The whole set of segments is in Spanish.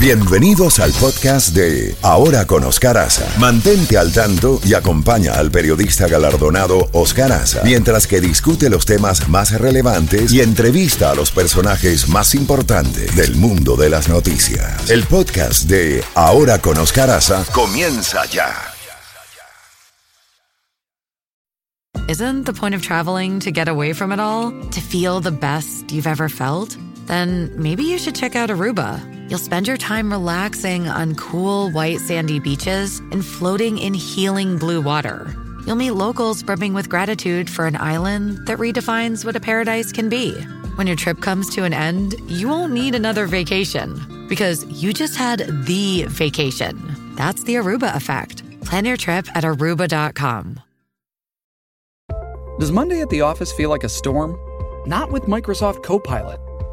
Bienvenidos al podcast de Ahora con Oscar Aza. Mantente al tanto y acompaña al periodista galardonado Oscar Aza mientras que discute los temas más relevantes y entrevista a los personajes más importantes del mundo de las noticias. El podcast de Ahora con Oscar comienza ya. Isn't the point of traveling to get away from it all? To feel the best you've ever felt? Then maybe you should check out Aruba. You'll spend your time relaxing on cool, white, sandy beaches and floating in healing blue water. You'll meet locals brimming with gratitude for an island that redefines what a paradise can be. When your trip comes to an end, you won't need another vacation because you just had the vacation. That's the Aruba effect. Plan your trip at aruba.com. Does Monday at the office feel like a storm? Not with Microsoft Copilot.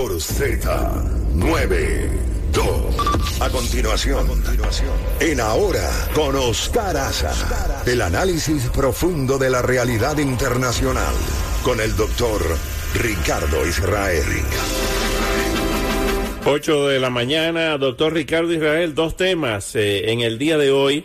Por Z92. A continuación, en Ahora con Oscar Aza. El análisis profundo de la realidad internacional. Con el doctor Ricardo Israel. 8 de la mañana, doctor Ricardo Israel, dos temas eh, en el día de hoy.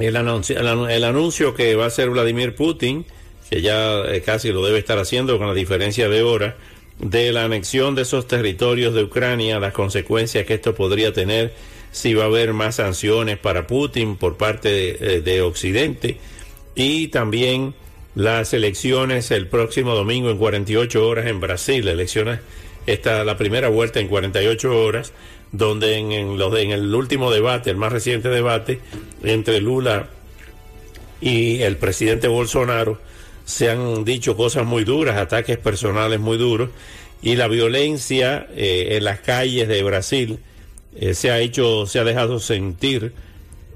El anuncio, el, anuncio que va a hacer Vladimir Putin, que ya eh, casi lo debe estar haciendo con la diferencia de hora, de la anexión de esos territorios de Ucrania, las consecuencias que esto podría tener, si va a haber más sanciones para Putin por parte de, de Occidente, y también las elecciones el próximo domingo en 48 horas en Brasil, elecciones esta la primera vuelta en 48 horas, donde en, en, los, en el último debate, el más reciente debate entre Lula y el presidente Bolsonaro, se han dicho cosas muy duras, ataques personales muy duros, y la violencia eh, en las calles de Brasil eh, se ha hecho, se ha dejado sentir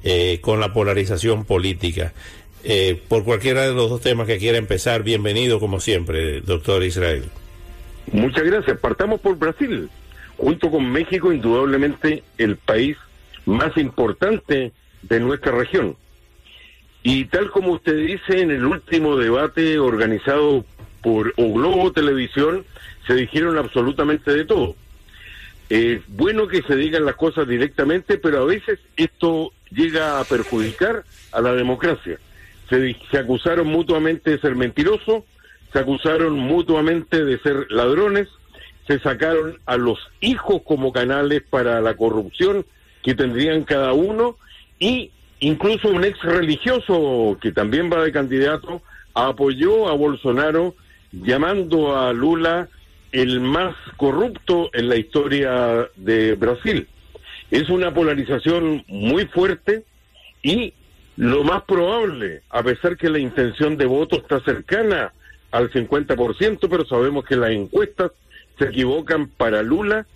eh, con la polarización política. Por cualquiera de los dos temas que quiera empezar, bienvenido como siempre, doctor Israel. Muchas gracias. Partamos por Brasil. Junto con México, indudablemente el país más importante de nuestra región. Y tal como usted dice, en el último debate organizado por O Globo Televisión, se dijeron absolutamente de todo. Es bueno que se digan las cosas directamente, pero a veces esto llega a perjudicar a la democracia. Se, se acusaron mutuamente de ser mentirosos, se acusaron mutuamente de ser ladrones, se sacaron a los hijos como canales para la corrupción que tendrían cada uno y incluso un ex religioso que también va de candidato apoyó a Bolsonaro llamando a Lula el más corrupto en la historia de Brasil. Es una polarización muy fuerte y lo más probable, a pesar que la intención de voto está cercana al 50%, pero sabemos que las encuestas se equivocan para Lula,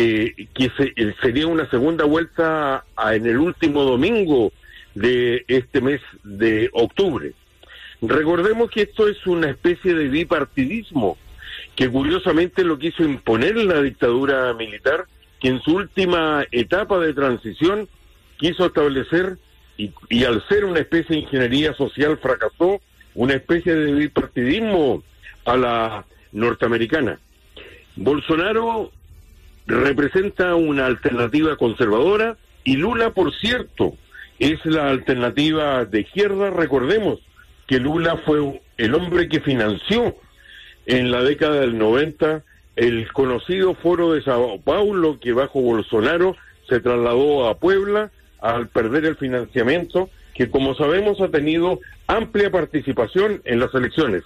eh, que se, sería una segunda vuelta a, en el último domingo de este mes de octubre. Recordemos que esto es una especie de bipartidismo que curiosamente lo quiso imponer la dictadura militar, que en su última etapa de transición quiso establecer y, y al ser una especie de ingeniería social fracasó, una especie de bipartidismo a la norteamericana. Bolsonaro representa una alternativa conservadora y Lula, por cierto, es la alternativa de izquierda. Recordemos que Lula fue el hombre que financió en la década del 90 el conocido foro de Sao Paulo que bajo Bolsonaro se trasladó a Puebla al perder el financiamiento que como sabemos ha tenido amplia participación en las elecciones,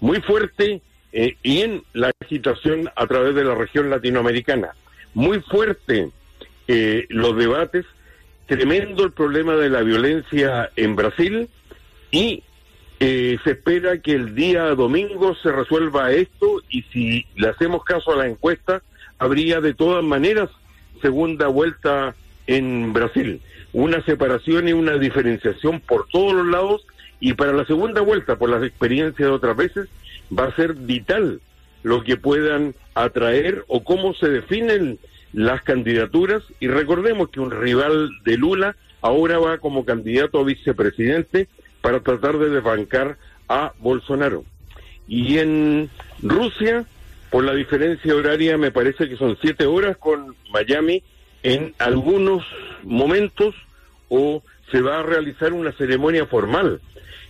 muy fuerte eh, y en la agitación a través de la región latinoamericana, muy fuerte eh, los debates, tremendo el problema de la violencia en Brasil y eh, se espera que el día domingo se resuelva esto y si le hacemos caso a la encuesta, habría de todas maneras segunda vuelta en Brasil. Una separación y una diferenciación por todos los lados y para la segunda vuelta, por las experiencias de otras veces, va a ser vital lo que puedan atraer o cómo se definen las candidaturas. Y recordemos que un rival de Lula ahora va como candidato a vicepresidente para tratar de desbancar a Bolsonaro. Y en Rusia, por la diferencia horaria, me parece que son siete horas con Miami, en algunos momentos o se va a realizar una ceremonia formal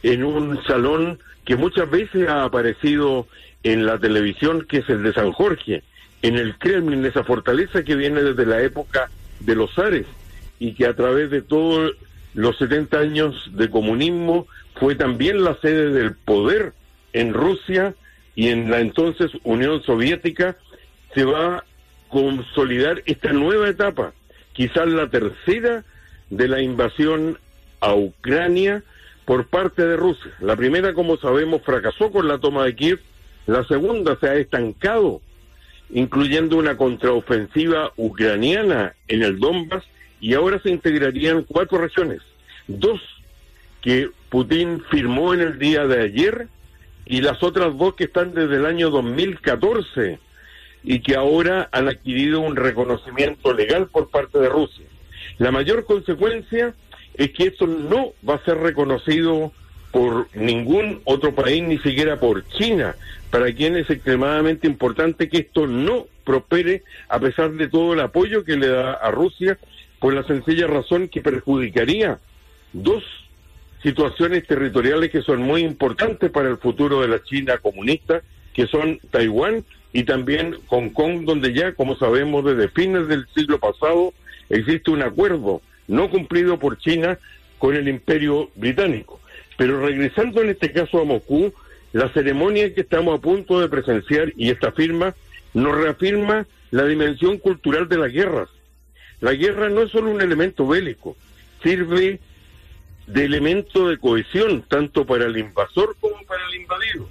en un salón que muchas veces ha aparecido en la televisión, que es el de San Jorge, en el Kremlin, esa fortaleza que viene desde la época de los zares y que a través de todos los 70 años de comunismo fue también la sede del poder en Rusia y en la entonces Unión Soviética, se va a consolidar esta nueva etapa, quizás la tercera de la invasión a Ucrania por parte de Rusia. La primera, como sabemos, fracasó con la toma de Kiev, la segunda se ha estancado, incluyendo una contraofensiva ucraniana en el Donbass, y ahora se integrarían cuatro regiones, dos que Putin firmó en el día de ayer y las otras dos que están desde el año 2014 y que ahora han adquirido un reconocimiento legal por parte de Rusia. La mayor consecuencia es que esto no va a ser reconocido por ningún otro país, ni siquiera por China, para quien es extremadamente importante que esto no prospere a pesar de todo el apoyo que le da a Rusia, por la sencilla razón que perjudicaría dos situaciones territoriales que son muy importantes para el futuro de la China comunista, que son Taiwán y también Hong Kong, donde ya, como sabemos, desde fines del siglo pasado existe un acuerdo no cumplido por China con el imperio británico. Pero regresando en este caso a Moscú, la ceremonia que estamos a punto de presenciar y esta firma nos reafirma la dimensión cultural de las guerras. La guerra no es solo un elemento bélico, sirve de elemento de cohesión tanto para el invasor como para el invadido.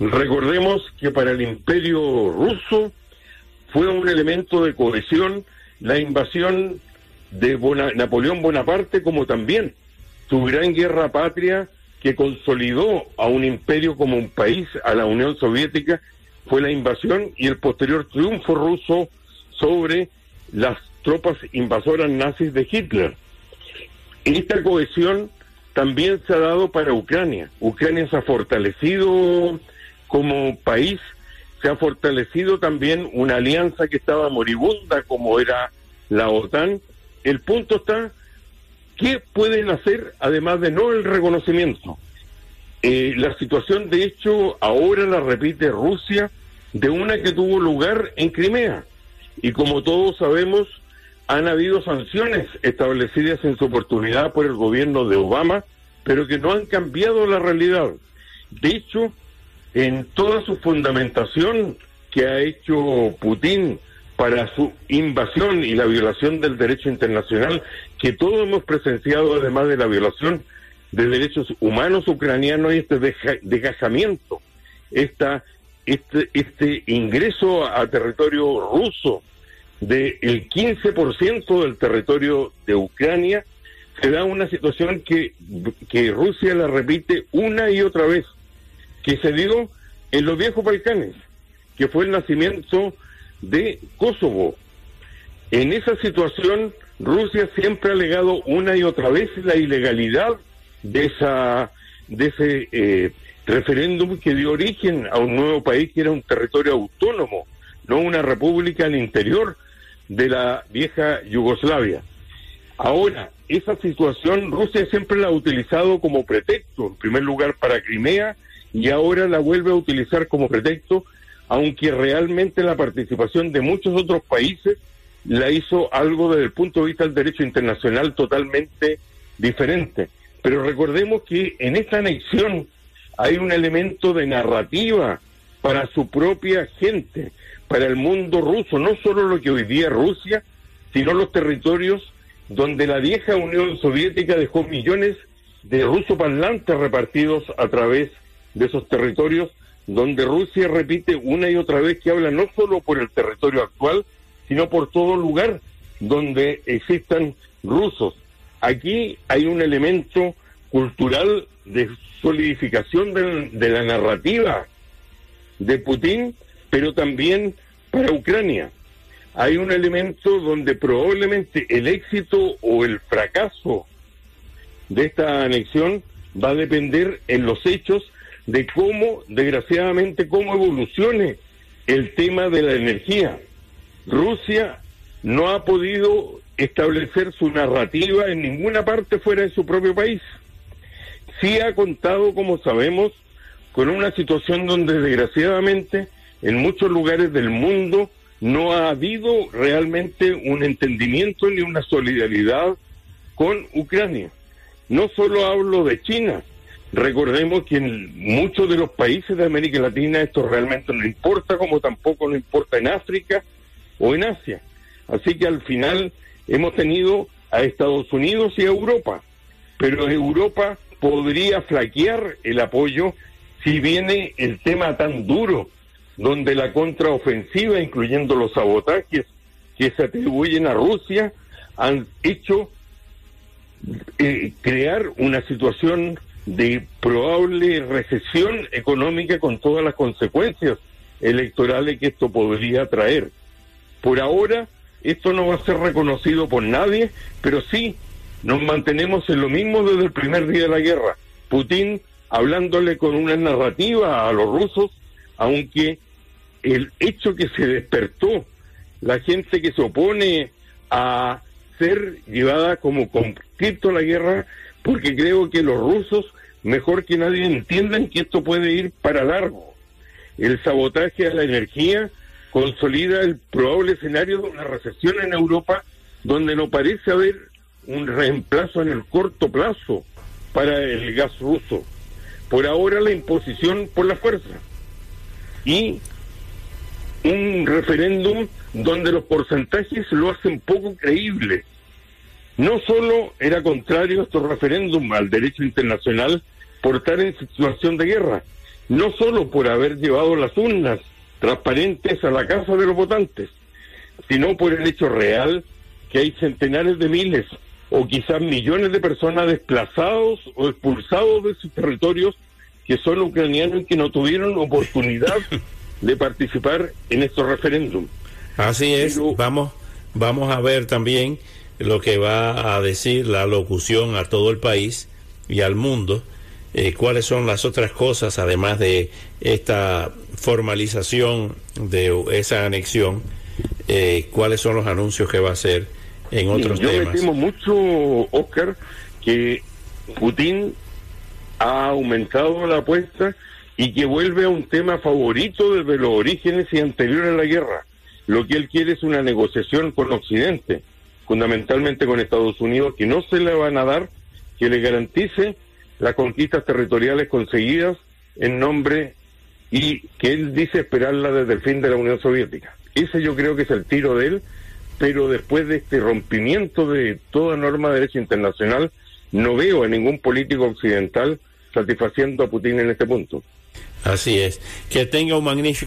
Recordemos que para el imperio ruso fue un elemento de cohesión la invasión de Napoleón Bonaparte como también su gran guerra patria que consolidó a un imperio como un país, a la Unión Soviética, fue la invasión y el posterior triunfo ruso sobre las tropas invasoras nazis de Hitler. Esta cohesión también se ha dado para Ucrania. Ucrania se ha fortalecido como país, se ha fortalecido también una alianza que estaba moribunda como era la OTAN el punto está, ¿qué pueden hacer además de no el reconocimiento? Eh, la situación, de hecho, ahora la repite Rusia de una que tuvo lugar en Crimea. Y como todos sabemos, han habido sanciones establecidas en su oportunidad por el gobierno de Obama, pero que no han cambiado la realidad. De hecho, en toda su fundamentación que ha hecho Putin para su invasión y la violación del derecho internacional que todos hemos presenciado, además de la violación de derechos humanos ucranianos y este desgajamiento, esta, este, este ingreso a, territorio ruso del 15% del territorio de Ucrania, se da una situación que, que Rusia la repite una y otra vez, que se dio en los viejos Balcanes, que fue el nacimiento de Kosovo. En esa situación, Rusia siempre ha alegado una y otra vez la ilegalidad de esa de ese eh, referéndum que dio origen a un nuevo país que era un territorio autónomo, no una república al interior de la vieja Yugoslavia. Ahora, esa situación Rusia siempre la ha utilizado como pretexto, en primer lugar para Crimea, y ahora la vuelve a utilizar como pretexto aunque realmente la participación de muchos otros países la hizo algo desde el punto de vista del derecho internacional totalmente diferente. Pero recordemos que en esta anexión hay un elemento de narrativa para su propia gente, para el mundo ruso, no solo lo que hoy día es Rusia, sino los territorios donde la vieja Unión Soviética dejó millones de rusoparlantes repartidos a través de esos territorios donde Rusia repite una y otra vez que habla no solo por el territorio actual, sino por todo lugar donde existan rusos. Aquí hay un elemento cultural de solidificación de, la narrativa de Putin, pero también para Ucrania. Hay un elemento donde probablemente el éxito o el fracaso de esta anexión va a depender en los hechos de cómo, desgraciadamente, cómo evolucione el tema de la energía. Rusia no ha podido establecer su narrativa en ninguna parte fuera de su propio país. Sí ha contado, como sabemos, con una situación donde desgraciadamente en muchos lugares del mundo no ha habido realmente un entendimiento ni una solidaridad con Ucrania. No solo hablo de China, recordemos que en muchos de los países de América Latina esto realmente no importa, como tampoco no importa en África o en Asia. Así que al final hemos tenido a Estados Unidos y a Europa, pero Europa podría flaquear el apoyo si viene el tema tan duro, donde la contraofensiva, incluyendo los sabotajes que se atribuyen a Rusia, han hecho eh, crear una situación de probable recesión económica con todas las consecuencias electorales que esto podría traer. Por ahora, esto no va a ser reconocido por nadie, pero sí nos mantenemos en lo mismo desde el primer día de la guerra. Putin hablándole con una narrativa a los rusos, aunque el hecho que se despertó la gente que se opone a ser llevada como conscripto a la guerra, porque creo que los rusos, mejor que nadie, entiendan que esto puede ir para largo. El sabotaje a la energía consolida el probable escenario de una recesión en Europa, donde no parece haber un reemplazo en el corto plazo para el gas ruso. Por ahora la imposición por la fuerza. Y un referéndum donde los porcentajes lo hacen poco creíble. No solo era contrario estos referéndum al derecho internacional por estar en situación de guerra, no solo por haber llevado las urnas transparentes a la casa de los votantes, sino por el hecho real que hay centenares de miles o quizás millones de personas desplazados o expulsados de sus territorios que son ucranianos y que no tuvieron oportunidad de participar en estos referéndums. Así es, vamos, vamos a ver también lo que va a decir la locución a todo el país y al mundo, eh, cuáles son las otras cosas, además de esta formalización de esa anexión, eh, cuáles son los anuncios que va a hacer en otros yo temas. Yo mucho, Oscar, que Putin ha aumentado la apuesta y que vuelve a un tema favorito desde los orígenes y anterior a la guerra. Lo que él quiere es una negociación con Occidente, fundamentalmente con Estados Unidos, que no se le van a dar, que le garantice las conquistas territoriales conseguidas en nombre y que él dice esperarla desde el fin de la Unión Soviética. Ese yo creo que es el tiro de él, pero después de este rompimiento de toda norma de derecho internacional, no veo a ningún político occidental satisfaciendo a Putin en este punto. Así es. Que tenga un magnífico